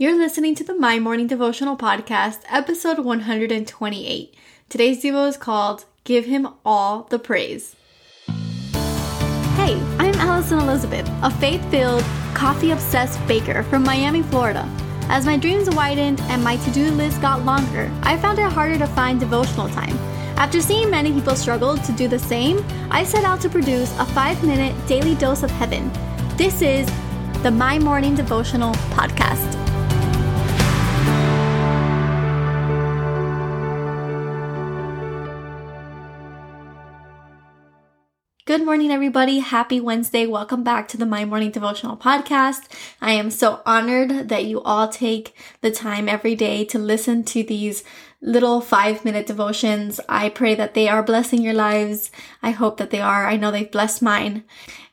You're listening to the My Morning Devotional Podcast, episode 128. Today's Devo is called Give Him All the Praise. Hey, I'm Alison Elizabeth, a faith filled, coffee obsessed baker from Miami, Florida. As my dreams widened and my to do list got longer, I found it harder to find devotional time. After seeing many people struggle to do the same, I set out to produce a five minute daily dose of heaven. This is the My Morning Devotional Podcast. Good morning, everybody. Happy Wednesday. Welcome back to the My Morning Devotional Podcast. I am so honored that you all take the time every day to listen to these little five minute devotions. I pray that they are blessing your lives. I hope that they are. I know they've blessed mine.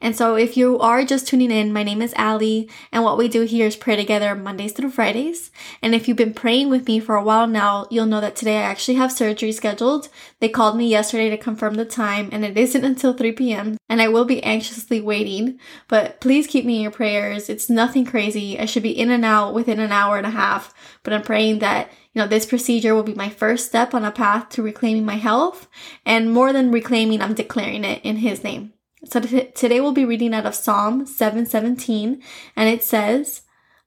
And so if you are just tuning in, my name is Allie, and what we do here is pray together Mondays through Fridays. And if you've been praying with me for a while now, you'll know that today I actually have surgery scheduled. They called me yesterday to confirm the time, and it isn't until 3 p.m. And I will be anxiously waiting, but please keep me in your prayers. It's nothing crazy. I should be in and out within an hour and a half, but I'm praying that you know, this procedure will be my first step on a path to reclaiming my health. And more than reclaiming, I'm declaring it in His name. So t- today we'll be reading out of Psalm 717, and it says,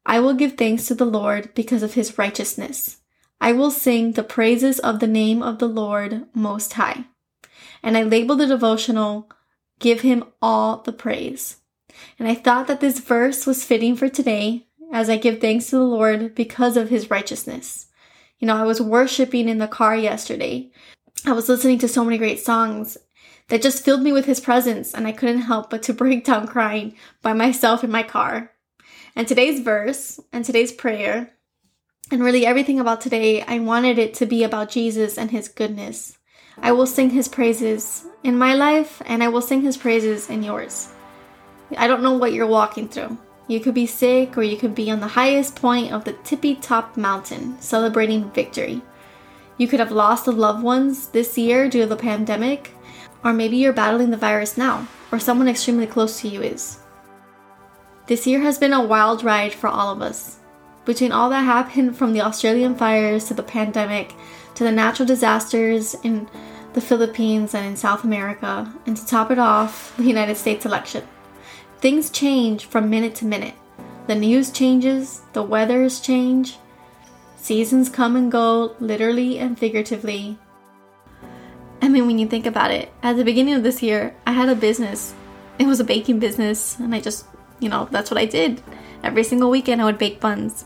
I will give thanks to the Lord because of his righteousness. I will sing the praises of the name of the Lord Most High. And I labeled the devotional, Give Him All the Praise. And I thought that this verse was fitting for today as I give thanks to the Lord because of His righteousness. You know, I was worshiping in the car yesterday. I was listening to so many great songs that just filled me with his presence, and I couldn't help but to break down crying by myself in my car. And today's verse and today's prayer, and really everything about today, I wanted it to be about Jesus and his goodness. I will sing his praises in my life, and I will sing his praises in yours. I don't know what you're walking through. You could be sick, or you could be on the highest point of the tippy top mountain celebrating victory. You could have lost a loved ones this year due to the pandemic, or maybe you're battling the virus now, or someone extremely close to you is. This year has been a wild ride for all of us. Between all that happened from the Australian fires to the pandemic to the natural disasters in the Philippines and in South America, and to top it off, the United States election. Things change from minute to minute. The news changes, the weathers change, seasons come and go, literally and figuratively. I mean, when you think about it, at the beginning of this year, I had a business. It was a baking business, and I just, you know, that's what I did. Every single weekend, I would bake buns.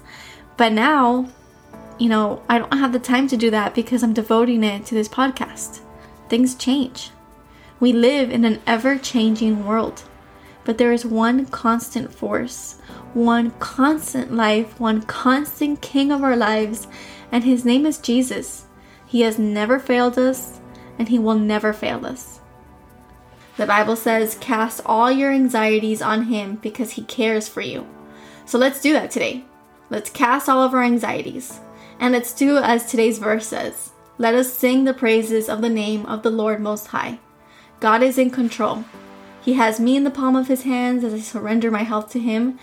But now, you know, I don't have the time to do that because I'm devoting it to this podcast. Things change. We live in an ever changing world. But there is one constant force, one constant life, one constant king of our lives, and his name is Jesus. He has never failed us, and he will never fail us. The Bible says, Cast all your anxieties on him because he cares for you. So let's do that today. Let's cast all of our anxieties. And let's do as today's verse says Let us sing the praises of the name of the Lord Most High. God is in control. He has me in the palm of his hands as I surrender my health to him,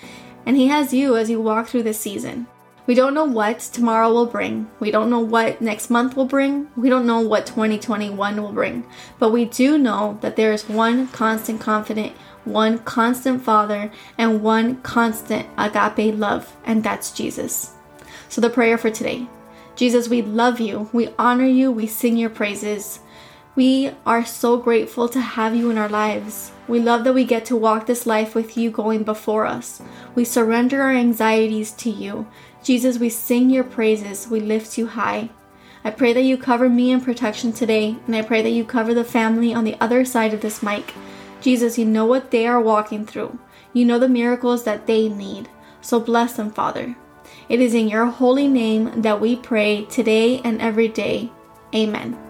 and he has you as you walk through this season. We don't know what tomorrow will bring. We don't know what next month will bring. We don't know what 2021 will bring. But we do know that there is one constant confident, one constant Father, and one constant agape love, and that's Jesus. So the prayer for today Jesus, we love you, we honor you, we sing your praises. We are so grateful to have you in our lives. We love that we get to walk this life with you going before us. We surrender our anxieties to you. Jesus, we sing your praises. We lift you high. I pray that you cover me in protection today, and I pray that you cover the family on the other side of this mic. Jesus, you know what they are walking through. You know the miracles that they need. So bless them, Father. It is in your holy name that we pray today and every day. Amen.